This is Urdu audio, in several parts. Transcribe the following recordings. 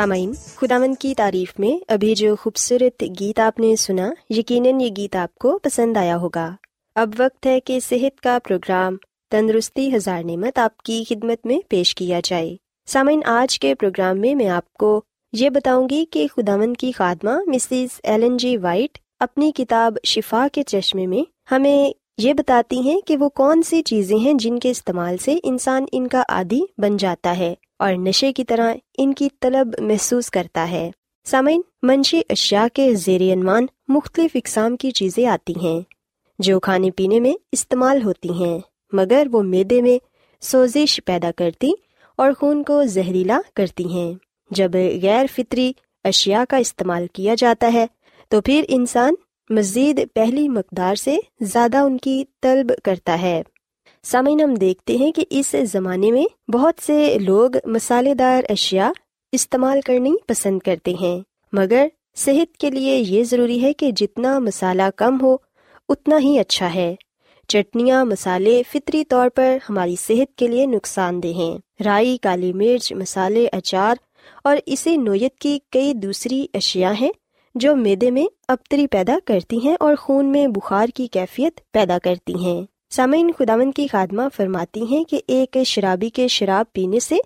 سامعین خدامن کی تعریف میں ابھی جو خوبصورت گیت آپ نے سنا، یقیناً یہ گیت آپ کو پسند آیا ہوگا۔ اب وقت ہے کہ صحت کا پروگرام تندرستی ہزار نعمت آپ کی خدمت میں پیش کیا جائے۔ سامعین، آج کے پروگرام میں میں آپ کو یہ بتاؤں گی کہ خدامن کی خادمہ مسز ایلن جی وائٹ اپنی کتاب شفا کے چشمے میں ہمیں یہ بتاتی ہیں کہ وہ کون سی چیزیں ہیں جن کے استعمال سے انسان ان کا عادی بن جاتا ہے۔ اور نشے کی طرح ان کی طلب محسوس کرتا ہے۔ سامعین، منشی اشیاء کے زیر عنوان مختلف اقسام کی چیزیں آتی ہیں، جو کھانے پینے میں استعمال ہوتی ہیں، مگر وہ میدے میں سوزش پیدا کرتی اور خون کو زہریلا کرتی ہیں۔ جب غیر فطری اشیاء کا استعمال کیا جاتا ہے، تو پھر انسان مزید پہلی مقدار سے زیادہ ان کی طلب کرتا ہے۔ سامعین، ہم دیکھتے ہیں کہ اس زمانے میں بہت سے لوگ مسالے دار اشیاء استعمال کرنی پسند کرتے ہیں۔ مگر صحت کے لیے یہ ضروری ہے کہ جتنا مسالہ کم ہو، اتنا ہی اچھا ہے۔ چٹنیاں مسالے فطری طور پر ہماری صحت کے لیے نقصان دہ ہیں۔ رائی، کالی مرچ مسالے اچار اور اسی نوعیت کی کئی دوسری اشیاء ہیں جو میدے میں ابتری پیدا کرتی ہیں اور خون میں بخار کی کیفیت پیدا کرتی ہیں۔ سامعین خداون کی خادمہ فرماتی ہیں کہ ایک شرابی کے شراب پینے سے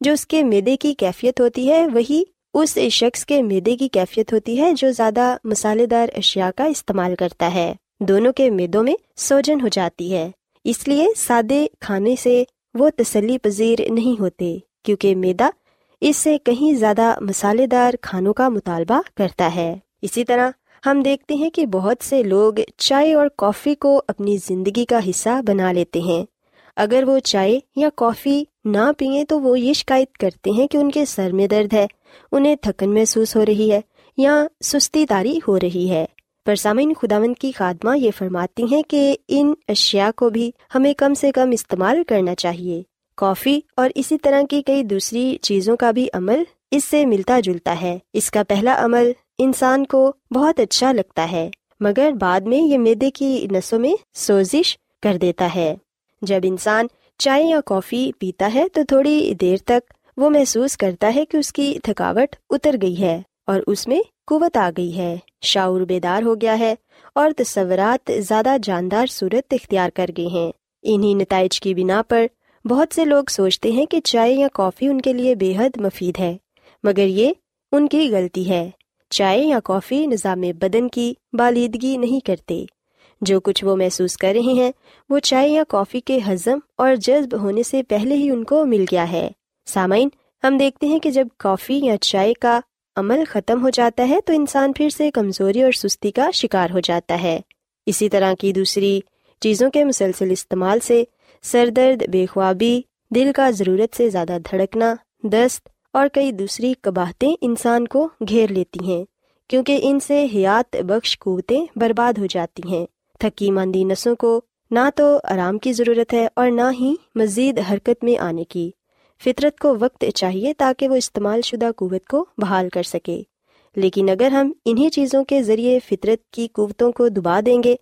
جو اس کے میدے کی کیفیت ہوتی ہے، وہی اس شخص کے میدے کی کیفیت ہوتی ہے جو زیادہ مسالے دار اشیاء کا استعمال کرتا ہے۔ دونوں کے میدوں میں سوجن ہو جاتی ہے۔ اس لیے سادے کھانے سے وہ تسلی پذیر نہیں ہوتے، کیونکہ میدا اس سے کہیں زیادہ مسالے دار کھانوں کا مطالبہ کرتا ہے۔ اسی طرح ہم دیکھتے ہیں کہ بہت سے لوگ چائے اور کافی کو اپنی زندگی کا حصہ بنا لیتے ہیں۔ اگر وہ چائے یا کافی نہ پئیں تو وہ یہ شکایت کرتے ہیں کہ ان کے سر میں درد ہے، انہیں تھکن محسوس ہو رہی ہے یا سستی تاری ہو رہی ہے۔ پر سامعین، خداوند کی خادمہ یہ فرماتی ہیں کہ ان اشیاء کو بھی ہمیں کم سے کم استعمال کرنا چاہیے۔ کافی اور اسی طرح کی کئی دوسری چیزوں کا بھی عمل اس سے ملتا جلتا ہے۔ اس کا پہلا عمل انسان کو بہت اچھا لگتا ہے، مگر بعد میں یہ میدے کی نسوں میں سوزش کر دیتا ہے۔ جب انسان چائے یا کافی پیتا ہے تو تھوڑی دیر تک وہ محسوس کرتا ہے کہ اس کی تھکاوٹ اتر گئی ہے اور اس میں قوت آ گئی ہے۔ شعور بیدار ہو گیا ہے اور تصورات زیادہ جاندار صورت اختیار کر گئے ہیں۔ انہی نتائج کی بنا پر بہت سے لوگ سوچتے ہیں کہ چائے یا کافی ان کے لیے بے حد مفید ہے، مگر یہ ان کی غلطی ہے۔ چائے یا کافی نظام بدن کی بالیدگی نہیں کرتے۔ جو کچھ وہ محسوس کر رہے ہیں، وہ چائے یا کافی کے ہضم اور جذب ہونے سے پہلے ہی ان کو مل گیا ہے۔ سامعین، ہم دیکھتے ہیں کہ جب کافی یا چائے کا عمل ختم ہو جاتا ہے، تو انسان پھر سے کمزوری اور سستی کا شکار ہو جاتا ہے۔ اسی طرح کی دوسری چیزوں کے مسلسل استعمال سے سر درد، بے خوابی، دل کا ضرورت سے زیادہ دھڑکنا، دست اور کئی دوسری قباہتیں انسان کو گھیر لیتی ہیں، کیونکہ ان سے حیات بخش قوتیں برباد ہو جاتی ہیں۔ تھکی ماندی نسوں کو نہ تو آرام کی ضرورت ہے اور نہ ہی مزید حرکت میں آنے کی۔ فطرت کو وقت چاہیے تاکہ وہ استعمال شدہ قوت کو بحال کر سکے۔ لیکن اگر ہم انہیں چیزوں کے ذریعے فطرت کی قوتوں کو دبا دیں گے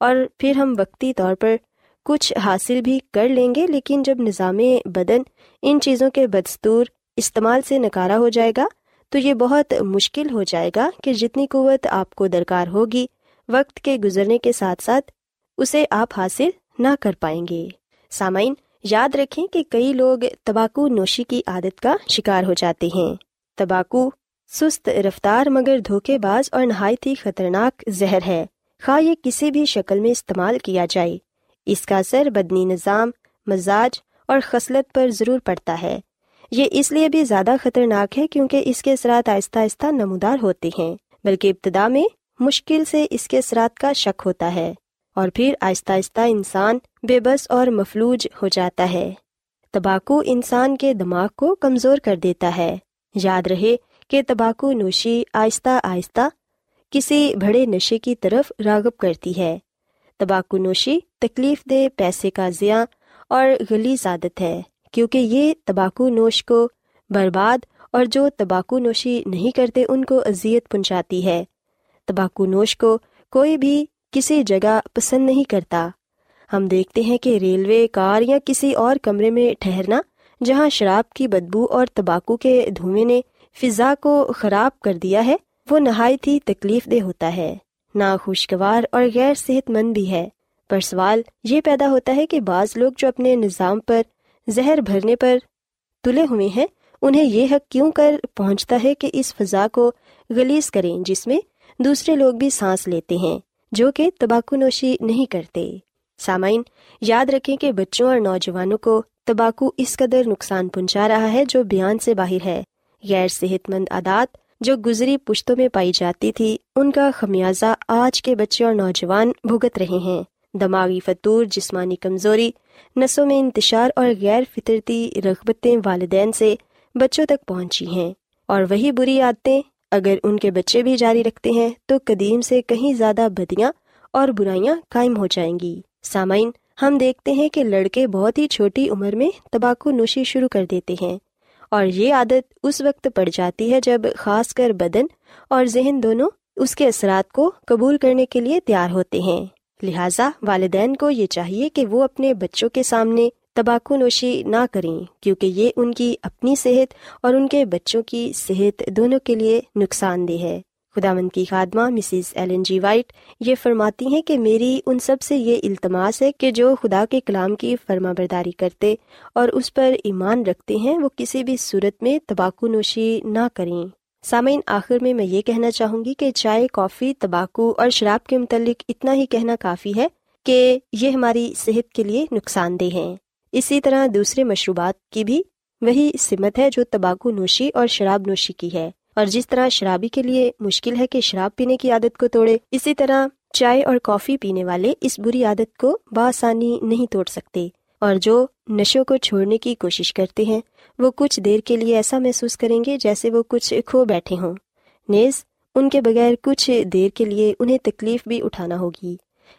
اور پھر ہم وقتی طور پر کچھ حاصل بھی کر لیں گے، لیکن جب نظام بدن ان چیزوں کے بدستور استعمال سے نکارا ہو جائے گا تو یہ بہت مشکل ہو جائے گا کہ جتنی قوت آپ کو درکار ہوگی، وقت کے گزرنے کے ساتھ ساتھ اسے آپ حاصل نہ کر پائیں گے۔ سامعین، یاد رکھیں کہ کئی لوگ تباکو نوشی کی عادت کا شکار ہو جاتے ہیں۔ تباکو سست رفتار مگر دھوکے باز اور نہایت ہی خطرناک زہر ہے۔ خواہ یہ کسی بھی شکل میں استعمال کیا جائے۔ اس کا اثر بدنی نظام، مزاج اور خصلت پر ضرور پڑتا ہے۔ یہ اس لیے بھی زیادہ خطرناک ہے کیونکہ اس کے اثرات آہستہ آہستہ نمودار ہوتے ہیں، بلکہ ابتدا میں مشکل سے اس کے اثرات کا شک ہوتا ہے، اور پھر آہستہ آہستہ انسان بے بس اور مفلوج ہو جاتا ہے۔ تباکو انسان کے دماغ کو کمزور کر دیتا ہے۔ یاد رہے کہ تباکو نوشی آہستہ آہستہ کسی بڑے نشے کی طرف راغب کرتی ہے۔ تباکو نوشی تکلیف دہ پیسے کا ضیاع اور غلیظ عادت ہے۔ کیونکہ یہ تباکو نوش کو برباد اور جو تباکو نوشی نہیں کرتے ان کو اذیت پہنچاتی ہے۔ تباکو نوش کو کوئی بھی کسی جگہ پسند نہیں کرتا۔ ہم دیکھتے ہیں کہ ریلوے کار یا کسی اور کمرے میں ٹھہرنا، جہاں شراب کی بدبو اور تباکو کے دھوئیں نے فضا کو خراب کر دیا ہے، وہ نہایت ہی تکلیف دہ ہوتا ہے۔ ناخوشگوار اور غیر صحت مند بھی ہے۔ پر سوال یہ پیدا ہوتا ہے کہ بعض لوگ جو اپنے نظام پر زہر بھرنے پر تلے ہوئے ہیں۔ انہیں یہ حق کیوں کر پہنچتا ہے کہ اس فضا کو گلیز کریں جس میں دوسرے لوگ بھی سانس لیتے ہیں، جو کہ تباکو نوشی نہیں کرتے۔ سامعین، یاد رکھیں کہ بچوں اور نوجوانوں کو تباکو اس قدر نقصان پہنچا رہا ہے جو بیان سے باہر ہے۔ غیر صحت مند عادات جو گزری پشتوں میں پائی جاتی تھی، ان کا خمیازہ آج کے بچے اور نوجوان بھگت رہے ہیں۔ دماغی فطور جسمانی کمزوری نسوں میں انتشار اور غیر فطرتی رغبتیں والدین سے بچوں تک پہنچی ہیں اور وہی بری عادتیں اگر ان کے بچے بھی جاری رکھتے ہیں تو قدیم سے کہیں زیادہ بدیاں اور برائیاں قائم ہو جائیں گی۔ سامعین، ہم دیکھتے ہیں کہ لڑکے بہت ہی چھوٹی عمر میں تمباکو نوشی شروع کر دیتے ہیں اور یہ عادت اس وقت پڑ جاتی ہے جب خاص کر بدن اور ذہن دونوں اس کے اثرات کو قبول کرنے کے لیے تیار ہوتے ہیں۔ لہٰذا والدین کو یہ چاہیے کہ وہ اپنے بچوں کے سامنے تمباکو نوشی نہ کریں، کیونکہ یہ ان کی اپنی صحت اور ان کے بچوں کی صحت دونوں کے لیے نقصان دہ ہے۔ خدا مند کی خادمہ مسز ایلن جی وائٹ یہ فرماتی ہیں کہ میری ان سب سے یہ التماس ہے کہ جو خدا کے کلام کی فرما برداری کرتے اور اس پر ایمان رکھتے ہیں، وہ کسی بھی صورت میں تمباکو نوشی نہ کریں۔ سامعین، آخر میں میں یہ کہنا چاہوں گی کہ چائے، کافی تمباکو اور شراب کے متعلق اتنا ہی کہنا کافی ہے کہ یہ ہماری صحت کے لیے نقصان دہ ہیں۔ اسی طرح دوسرے مشروبات کی بھی وہی سمت ہے جو تمباکو نوشی اور شراب نوشی کی ہے۔ اور جس طرح شرابی کے لیے مشکل ہے کہ شراب پینے کی عادت کو توڑے، اسی طرح چائے اور کافی پینے والے اس بری عادت کو بآسانی نہیں توڑ سکتے۔ اور جو نشوں کو چھوڑنے کی کوشش کرتے ہیں، وہ کچھ دیر کے لیے ایسا محسوس کریں گے جیسے وہ کچھ کھو بیٹھے ہوں۔ نیز، ان کے بغیر کچھ دیر کے لیے انہیں تکلیف بھی اٹھانا ہوگی۔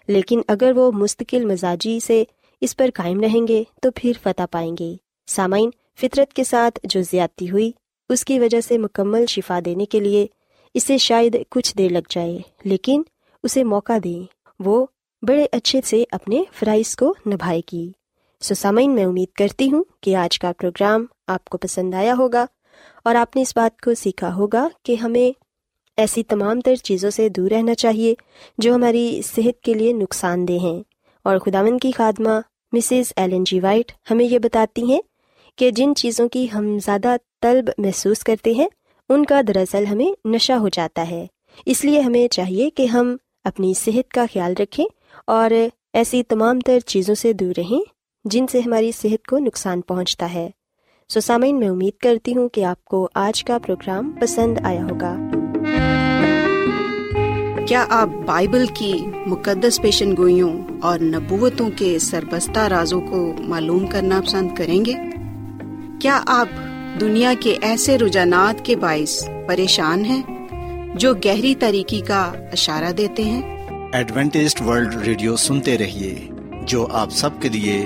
لیکن اگر وہ مستقل مزاجی سے اس پر قائم رہیں گے، تو پھر فتح پائیں گے۔ سامعین، فطرت کے ساتھ جو زیادتی ہوئی، اس کی وجہ سے مکمل شفا دینے کے لیے اسے شاید کچھ دیر لگ جائے، لیکن اسے موقع دیں۔ وہ بڑے اچھے سے اپنے فرائض کو نبھائے گی۔ سو سامعین میں امید کرتی ہوں کہ آج کا پروگرام آپ کو پسند آیا ہوگا اور آپ نے اس بات کو سیکھا ہوگا کہ ہمیں ایسی تمام تر چیزوں سے دور رہنا چاہیے جو ہماری صحت کے لیے نقصان دہ ہیں۔ اور خداون کی خادمہ مسز ایلن جی وائٹ ہمیں یہ بتاتی ہیں کہ جن چیزوں کی ہم زیادہ طلب محسوس کرتے ہیں، ان کا دراصل ہمیں نشہ ہو جاتا ہے۔ اس لیے ہمیں چاہیے کہ ہم اپنی صحت کا خیال رکھیں اور ایسی تمام تر چیزوں سے دور رہیں جن سے ہماری صحت کو نقصان پہنچتا ہے۔ سو سامعین میں امید کرتی ہوں کہ آپ کو آج کا پروگرام پسند آیا ہوگا۔ کیا آپ بائبل کی مقدس پیشن گوئیوں اور نبوتوں کے سربستہ رازوں کو معلوم کرنا پسند کریں گے؟ کیا آپ دنیا کے ایسے رجحانات کے باعث پریشان ہیں جو گہری طریقے کا اشارہ دیتے ہیں؟ ایڈوینٹیسٹ ورلڈ ریڈیو سنتے رہیے جو آپ سب کے لیے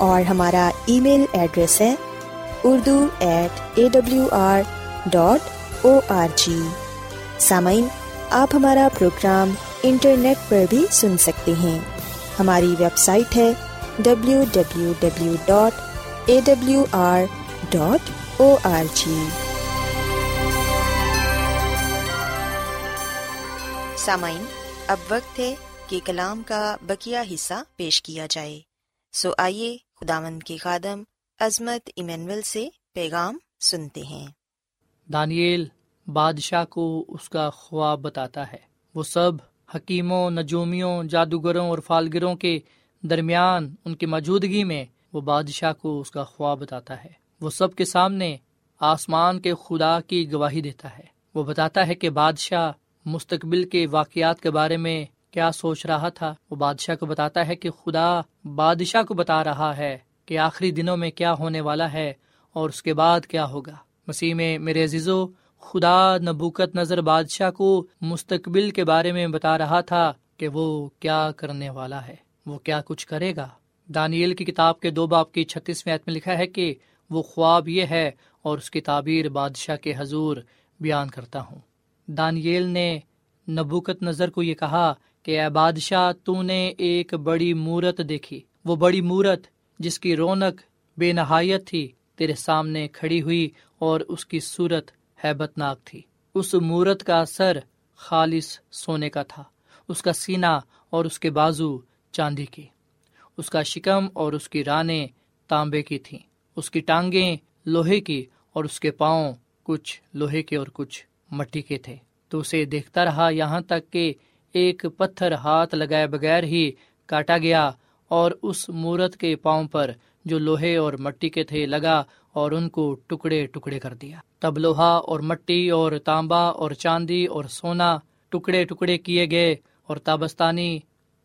اور ہمارا ای میل ایڈریس ہے Urdu at A W R dot O R G سامعین، آپ ہمارا پروگرام انٹرنیٹ پر بھی سن سکتے ہیں۔ ہماری ویب سائٹ ہے W W W dot A W R dot O R G سامعین، اب وقت ہے کہ کلام کا بکیا حصہ پیش کیا جائے۔ سو آئیے خداوند کے خادم عظمت ایمینول سے پیغام سنتے ہیں۔ دانیل بادشاہ کو اس کا خواب بتاتا ہے۔ وہ سب حکیموں، نجومیوں، جادوگروں اور فالگروں کے درمیان ان کی موجودگی میں وہ بادشاہ کو اس کا خواب بتاتا ہے۔ وہ سب کے سامنے آسمان کے خدا کی گواہی دیتا ہے۔ وہ بتاتا ہے کہ بادشاہ مستقبل کے واقعات کے بارے میں کیا سوچ رہا تھا؟ وہ بادشاہ کو بتاتا ہے کہ خدا بادشاہ کو بتا رہا ہے کہ آخری دنوں میں کیا ہونے والا ہے اور اس کے بعد کیا ہوگا۔ مسیح میں، میرے عزیزو، خدا نبوکت نظر بادشاہ کو مستقبل کے بارے میں بتا رہا تھا کہ وہ کیا کرنے والا ہے۔ وہ کیا کچھ کرے گا؟ دانیل کی کتاب کے دو باپ کی چھتیس میں لکھا ہے کہ وہ خواب یہ ہے اور اس کی تعبیر بادشاہ کے حضور بیان کرتا ہوں۔ دانیل نے نبوکت نظر کو یہ کہا کہ اے بادشاہ تو نے ایک بڑی مورت دیکھی۔ وہ بڑی مورت جس کی رونق بے نہایت تھی، تیرے سامنے کھڑی ہوئی اور اس کی صورت ہیبت ناک تھی۔ اس مورت کا سر خالص سونے کا تھا، اس کا سینہ اور اس کے بازو چاندی کی۔ اس کا شکم اور اس کی رانیں تانبے کی تھیں۔ اس کی ٹانگیں لوہے کی اور اس کے پاؤں کچھ لوہے کے اور کچھ مٹی کے تھے۔ تو اسے دیکھتا رہا یہاں تک کہ ایک پتھر ہاتھ لگائے بغیر ہی کاٹا گیا اور اس مورت کے پاؤں پر جو لوہے اور مٹی کے تھے لگا اور ان کو ٹکڑے ٹکڑے کر دیا۔ تب لوہا اور مٹی اور تانبا اور چاندی اور سونا ٹکڑے ٹکڑے کیے گئے اور تابستانی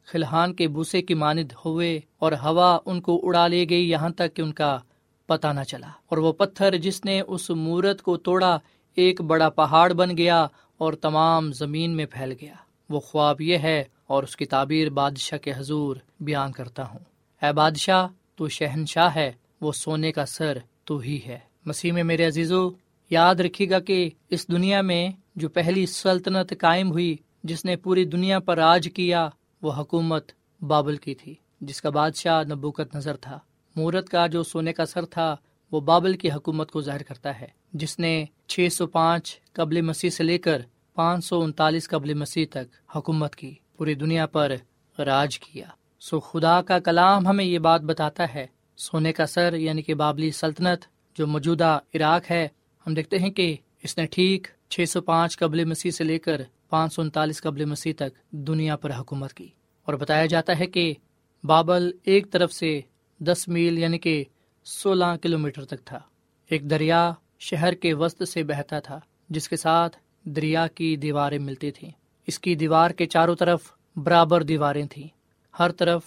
خلحان کے بوسے کی ماند ہوئے اور ہوا ان کو اڑا لے گئی یہاں تک کہ ان کا پتہ نہ چلا۔ اور وہ پتھر جس نے اس مورت کو توڑا ایک بڑا پہاڑ بن گیا اور تمام زمین میں پھیل گیا۔ وہ خواب یہ ہے اور اس کی تعبیر بادشاہ کے حضور بیان کرتا ہوں۔ اے بادشاہ، تو شہنشاہ ہے، وہ سونے کا سر تو ہی ہے۔ مسیح میں میرے عزیزو، یاد رکھیے گا کہ اس دنیا میں جو پہلی سلطنت قائم ہوئی، جس نے پوری دنیا پر راج کیا، وہ حکومت بابل کی تھی، جس کا بادشاہ نبوکت نظر تھا۔ مورت کا جو سونے کا سر تھا، وہ بابل کی حکومت کو ظاہر کرتا ہے، جس نے چھ سو پانچ قبل مسیح سے لے کر پانچ سو انتالیس قبل مسیح تک حکومت کی، پوری دنیا پر راج کیا۔ سو خدا کا کلام ہمیں یہ بات بتاتا ہے، سونے کا سر یعنی کہ بابلی سلطنت جو موجودہ عراق ہے، ہم دیکھتے ہیں کہ اس نے ٹھیک چھ سو پانچ قبل مسیح سے لے کر پانچ سو انتالیس قبل مسیح تک دنیا پر حکومت کی۔ اور بتایا جاتا ہے کہ بابل ایک طرف سے دس میل یعنی کہ سولہ کلو میٹر تک تھا۔ ایک دریا شہر کے وسط سے بہتا تھا، جس کے ساتھ دریا کی دیواریں ملتی تھیں۔ اس کی دیوار کے چاروں طرف برابر دیواریں تھیں۔ ہر طرف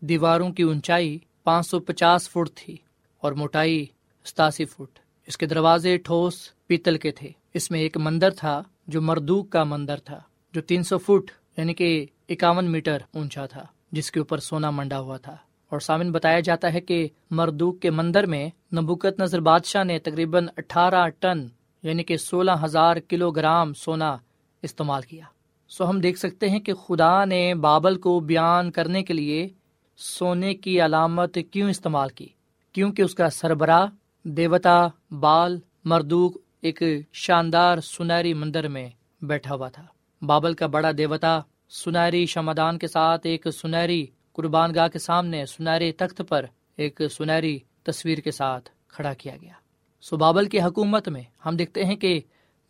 دیواروں کی اونچائی پانچ سو پچاس فٹ تھی اور موٹائی ستاسی فٹ۔ اس کے دروازے ٹھوس پیتل کے تھے۔ اس میں ایک مندر تھا جو مردوک کا مندر تھا، جو تین سو فٹ یعنی کہ اکاون میٹر اونچا تھا، جس کے اوپر سونا منڈا ہوا تھا۔ اور سامن بتایا جاتا ہے کہ مردوک کے مندر میں نبوکت نظر بادشاہ نے تقریباً اٹھارہ ٹن یعنی کہ سولہ ہزار کلو گرام سونا استعمال کیا۔ سو ہم دیکھ سکتے ہیں کہ خدا نے بابل کو بیان کرنے کے لیے سونے کی علامت کیوں استعمال کی، کیونکہ اس کا سربراہ، دیوتا، بال، مردوک ایک شاندار سنہری مندر میں بیٹھا ہوا تھا۔ بابل کا بڑا دیوتا سنہری شمادان کے ساتھ ایک سنہری قربان گاہ کے سامنے، سنہرے تخت پر ایک سنہری تصویر کے ساتھ کھڑا کیا گیا۔ سو بابل کی حکومت میں ہم دیکھتے ہیں کہ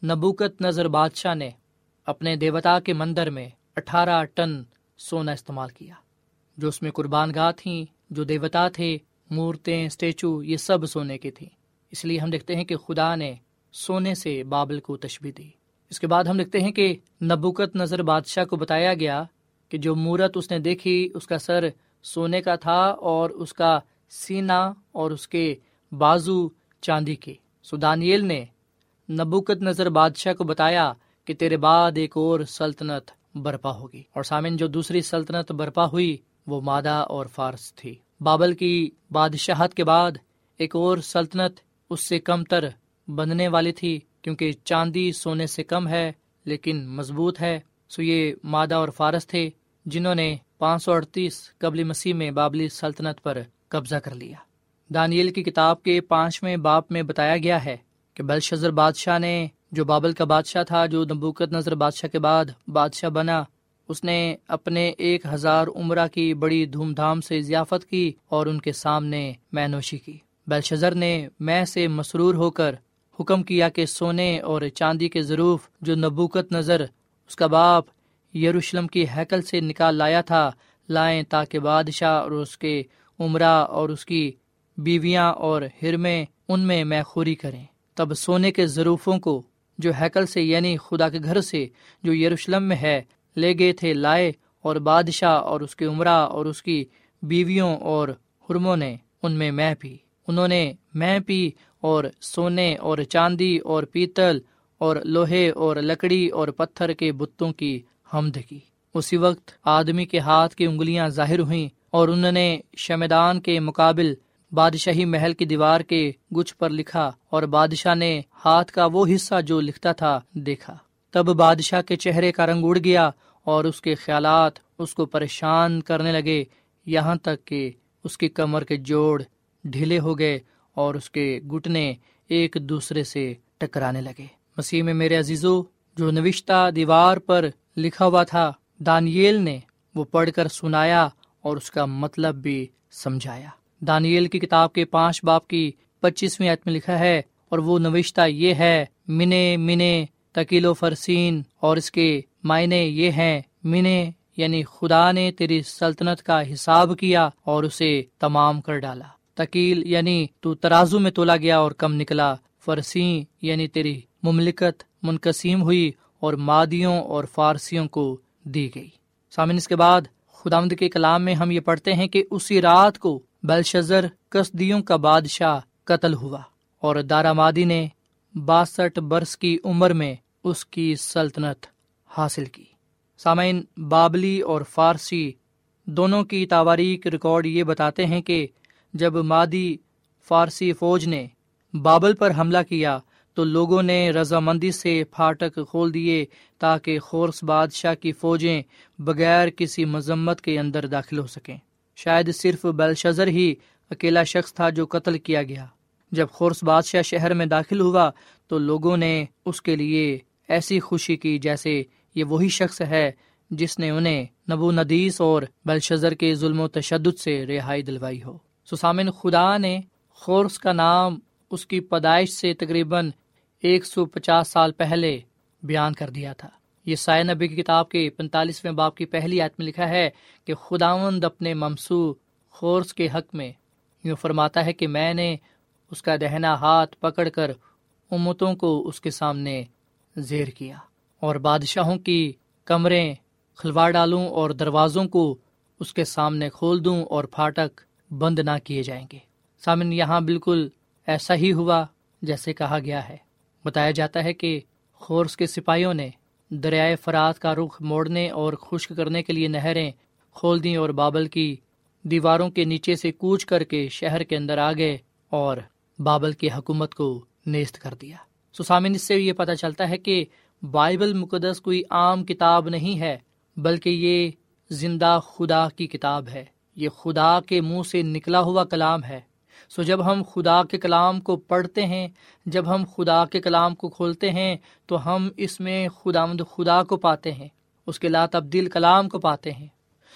نبوکت نظر بادشاہ نے اپنے دیوتا کے مندر میں اٹھارہ ٹن سونا استعمال کیا، جو اس میں قربان گاہ تھیں، جو دیوتا تھے، مورتیں اسٹیچو یہ سب سونے کی تھیں اس لیے ہم دیکھتے ہیں کہ خدا نے سونے سے بابل کو تشبی دی۔ اس کے بعد ہم دیکھتے ہیں کہ نبوکت نظر بادشاہ کو بتایا گیا کہ جو مورت اس نے دیکھی، اس کا سر سونے کا تھا اور اس کا سینا اور اس کے بازو چاندی کے سدانیل نے نبوکت نظر بادشاہ کو بتایا کہ تیرے بعد ایک اور سلطنت برپا ہوگی۔ اور سامن جو دوسری سلطنت برپا ہوئی، وہ مادہ اور فارس تھی۔ بابل کی بادشاہت کے بعد ایک اور سلطنت اس سے کم تر بننے والی تھی، کیونکہ چاندی سونے سے کم ہے، لیکن مضبوط ہے۔ سو یہ مادہ اور فارس تھے، جنہوں نے پانچ سو اڑتیس قبل مسیح میں بابلی سلطنت پر قبضہ کر لیا۔ دانیل کی کتاب کے پانچویں باپ میں بتایا گیا ہے کہ بلشزر بادشاہ نے جو بابل کا بادشاہ تھا، جو نبوکت نظر بادشاہ کے بعد بادشاہ بنا، اس نے اپنے ایک ہزار عمرہ کی بڑی دھوم دھام سے ضیافت کی اور ان کے سامنے مینوشی کی۔ بلشزر نے میں سے مسرور ہو کر حکم کیا کہ سونے اور چاندی کے ضرور جو نبوکت نظر، اس کا باپ یروشلم کی ہیکل سے نکال لایا تھا، لائیں تاکہ بادشاہ اور اس کے عمرہ اور اس کی بیویاں اور ہرمیں ان میں میں خوری کریں۔ تب سونے کے ضروفوں کو جو ہیکل سے یعنی خدا کے گھر سے جو یروشلم میں ہے، لے گئے تھے لائے اور بادشاہ اور اس کے عمرہ اور اس کی بیویوں اور حرموں نے ان میں میں پی۔ انہوں نے میں پی اور سونے اور چاندی اور پیتل اور لوہے اور لکڑی اور پتھر کے بتوں کی حمد کی۔ اسی وقت آدمی کے ہاتھ کی انگلیاں ظاہر ہوئیں اور انہوں نے شمدان کے مقابل بادشاہی محل کی دیوار کے گچھ پر لکھا اور بادشاہ نے ہاتھ کا وہ حصہ جو لکھتا تھا دیکھا۔ تب بادشاہ کے چہرے کا رنگ اڑ گیا اور اس کے خیالات اس کو پریشان کرنے لگے۔ یہاں تک کہ اس کی کمر کے جوڑ ڈھیلے ہو گئے اور اس کے گٹنے ایک دوسرے سے ٹکرانے لگے۔ مسیح میں میرے عزیزو، جو نوشتہ دیوار پر لکھا ہوا تھا، دانیل نے وہ پڑھ کر سنایا اور اس کا مطلب بھی سمجھایا۔ دانیل کی کتاب کے پانچ باپ کی پچیسویں عت میں لکھا ہے، اور وہ نوشتہ یہ ہے، منے منے، تکیل و فرسین، اور اس کے معنی یہ ہیں، منے یعنی خدا نے تیری سلطنت کا حساب کیا اور اسے تمام کر ڈالا۔ تکیل یعنی تو ترازو میں تولا گیا اور کم نکلا، فرسین یعنی تیری مملکت منقسم ہوئی اور مادیوں اور فارسیوں کو دی گئی۔ سامن اس کے بعد خدامد کے کلام میں ہم یہ پڑھتے ہیں کہ اسی رات کو بلشزر کسدیوں کا بادشاہ قتل ہوا اور دارا مادی نے باسٹھ برس کی عمر میں اس کی سلطنت حاصل کی۔ سامعین، بابلی اور فارسی دونوں کی تاواریک ریکارڈ یہ بتاتے ہیں کہ جب مادی فارسی فوج نے بابل پر حملہ کیا تو لوگوں نے رضامندی سے پھاٹک کھول دیے تاکہ خورس بادشاہ کی فوجیں بغیر کسی مذمت کے اندر داخل ہو سکیں۔ شاید صرف بلشزر ہی اکیلا شخص تھا جو قتل کیا گیا۔ جب خورس بادشاہ شہر میں داخل ہوا تو لوگوں نے اس کے لیے ایسی خوشی کی جیسے یہ وہی شخص ہے جس نے انہیں نبو ندیس اور بلشزر کے ظلم و تشدد سے رہائی دلوائی ہو۔ سسامن خدا نے خورس کا نام اس کی پیدائش سے تقریباً ایک سو پچاس سال پہلے بیان کر دیا تھا۔ یہ سائے نبی کی کتاب کے پینتالیسویں باپ کی پہلی آیت میں لکھا ہے کہ خداوند اپنے ممسو خورس کے حق میں یوں فرماتا ہے کہ میں نے اس کا دہنا ہاتھ پکڑ کر امتوں کو اس کے سامنے زیر کیا اور بادشاہوں کی کمریں کھلوا ڈالوں اور دروازوں کو اس کے سامنے کھول دوں اور پھاٹک بند نہ کیے جائیں گے۔ سامن، یہاں بالکل ایسا ہی ہوا جیسے کہا گیا ہے۔ بتایا جاتا ہے کہ خورس کے سپاہیوں نے دریائے فرات کا رخ موڑنے اور خشک کرنے کے لیے نہریں کھول دیں اور بابل کی دیواروں کے نیچے سے کوچ کر کے شہر کے اندر آ گئے اور بابل کی حکومت کو نیست کر دیا۔ سسامن اس سے یہ پتہ چلتا ہے کہ بائبل مقدس کوئی عام کتاب نہیں ہے، بلکہ یہ زندہ خدا کی کتاب ہے۔ یہ خدا کے منہ سے نکلا ہوا کلام ہے۔ سو جب ہم خدا کے کلام کو پڑھتے ہیں، جب ہم خدا کے کلام کو کھولتے ہیں، تو ہم اس میں خدا مد خدا کو پاتے ہیں، اس کے لا تبدیل کلام کو پاتے ہیں۔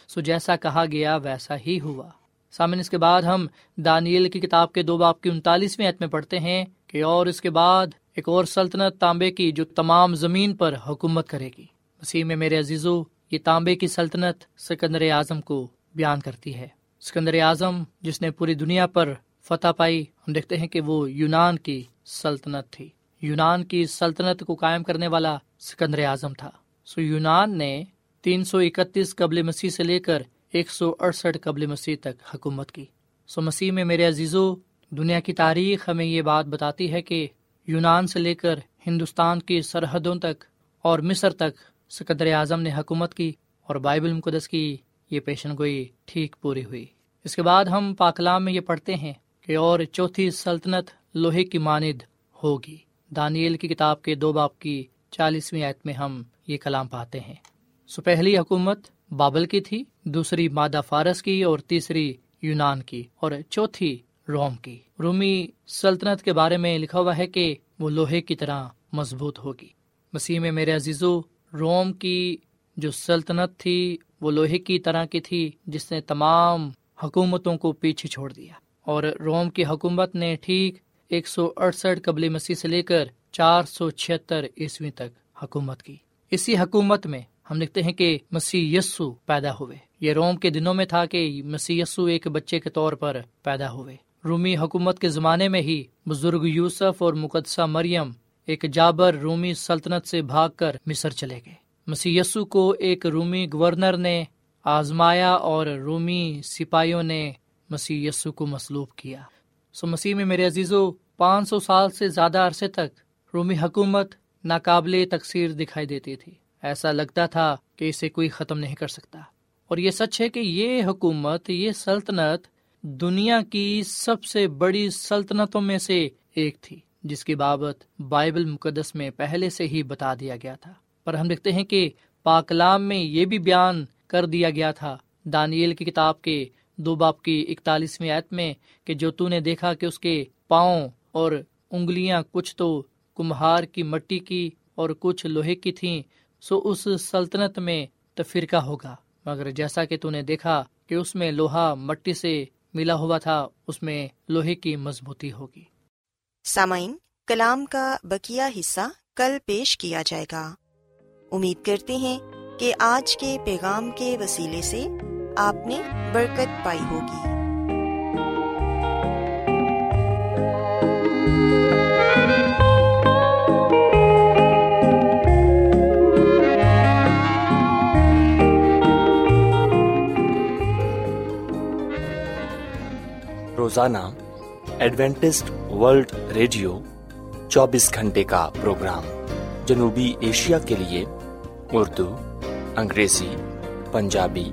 سو جیسا کہا گیا، ویسا ہی ہوا۔ سامن اس کے بعد ہم دانیل کی کتاب کے دو باپ کی انتالیسویں عت میں پڑھتے ہیں کہ اور اس کے بعد ایک اور سلطنت تانبے کی جو تمام زمین پر حکومت کرے گی۔ مسیح میں میرے عزیزو، یہ تانبے کی سلطنت سکندر اعظم کو بیان کرتی ہے۔ سکندر اعظم، جس نے پوری دنیا پر فتح پائی۔ ہم دیکھتے ہیں کہ وہ یونان کی سلطنت تھی۔ یونان کی سلطنت کو قائم کرنے والا سکندر اعظم تھا۔ سو یونان نے تین سو اکتیس قبل مسیح سے لے کر ایک سو اڑسٹھ قبل مسیح تک حکومت کی۔ سو مسیح میں میرے عزیزو، دنیا کی تاریخ ہمیں یہ بات بتاتی ہے کہ یونان سے لے کر ہندوستان کی سرحدوں تک اور مصر تک سکندر اعظم نے حکومت کی اور بائبل مقدس کی یہ پیشن گوئی ٹھیک پوری ہوئی۔ اس کے بعد ہم پاکلام میں یہ پڑھتے ہیں۔ اور چوتھی سلطنت لوہے کی ماند ہوگی۔ دانیل کی کتاب کے دو باپ کی چالیسویں آیت میں ہم یہ کلام پاتے ہیں۔ سو پہلی حکومت بابل کی تھی، دوسری مادہ فارس کی اور تیسری یونان کی اور چوتھی روم کی۔ رومی سلطنت کے بارے میں لکھا ہوا ہے کہ وہ لوہے کی طرح مضبوط ہوگی۔ مسیح میں میرے عزیزو، روم کی جو سلطنت تھی وہ لوہے کی طرح کی تھی، جس نے تمام حکومتوں کو پیچھے چھوڑ دیا۔ اور روم کی حکومت نے ٹھیک ایک سو اڑسٹھ قبل مسیح سے لے کر چار سو چھتر عیسوی تک حکومت کی۔ اسی حکومت میں ہم دیکھتے ہیں کہ مسیح یسو پیدا ہوئے۔ یہ روم کے دنوں میں تھا کہ مسیح یسو ایک بچے کے طور پر پیدا ہوئے۔ رومی حکومت کے زمانے میں ہی بزرگ یوسف اور مقدسہ مریم ایک جابر رومی سلطنت سے بھاگ کر مصر چلے گئے۔ مسی کو ایک رومی گورنر نے آزمایا اور رومی سپاہیوں نے مسی کو مسلوب کیا۔ سو مسیح میں میرے عزیزو، پانچ سو سال سے زیادہ عرصے تک رومی حکومت ناقابل تقسیر دکھائی دیتی تھی۔ ایسا لگتا تھا کہ اسے کوئی ختم نہیں کر سکتا۔ اور یہ سچ ہے کہ یہ حکومت، یہ سلطنت دنیا کی سب سے بڑی سلطنتوں میں سے ایک تھی، جس کی بابت بائبل مقدس میں پہلے سے ہی بتا دیا گیا تھا۔ پر ہم دیکھتے ہیں کہ پاکلام میں یہ بھی بیان کر دیا گیا تھا۔ دانیل کی کتاب کے دو باپ کی اکتالیسویں آیت میں کہ جو تو نے دیکھا کہ اس کے پاؤں اور انگلیاں کچھ تو کمہار کی مٹی کی اور کچھ لوہے کی تھیں، سو اس سلطنت میں تفرقہ ہوگا۔ مگر جیسا کہ تو نے دیکھا کہ اس میں لوہا مٹی سے ملا ہوا تھا، اس میں لوہے کی مضبوطی ہوگی۔ سامعین، کلام کا بکیا حصہ کل پیش کیا جائے گا۔ امید کرتے ہیں کہ آج کے پیغام کے وسیلے سے آپ نے برکت پائی ہوگی۔ روزانہ ایڈوینٹسٹ ورلڈ ریڈیو چوبیس گھنٹے کا پروگرام جنوبی ایشیا کے لیے اردو، انگریزی، پنجابی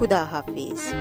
خدا حافظ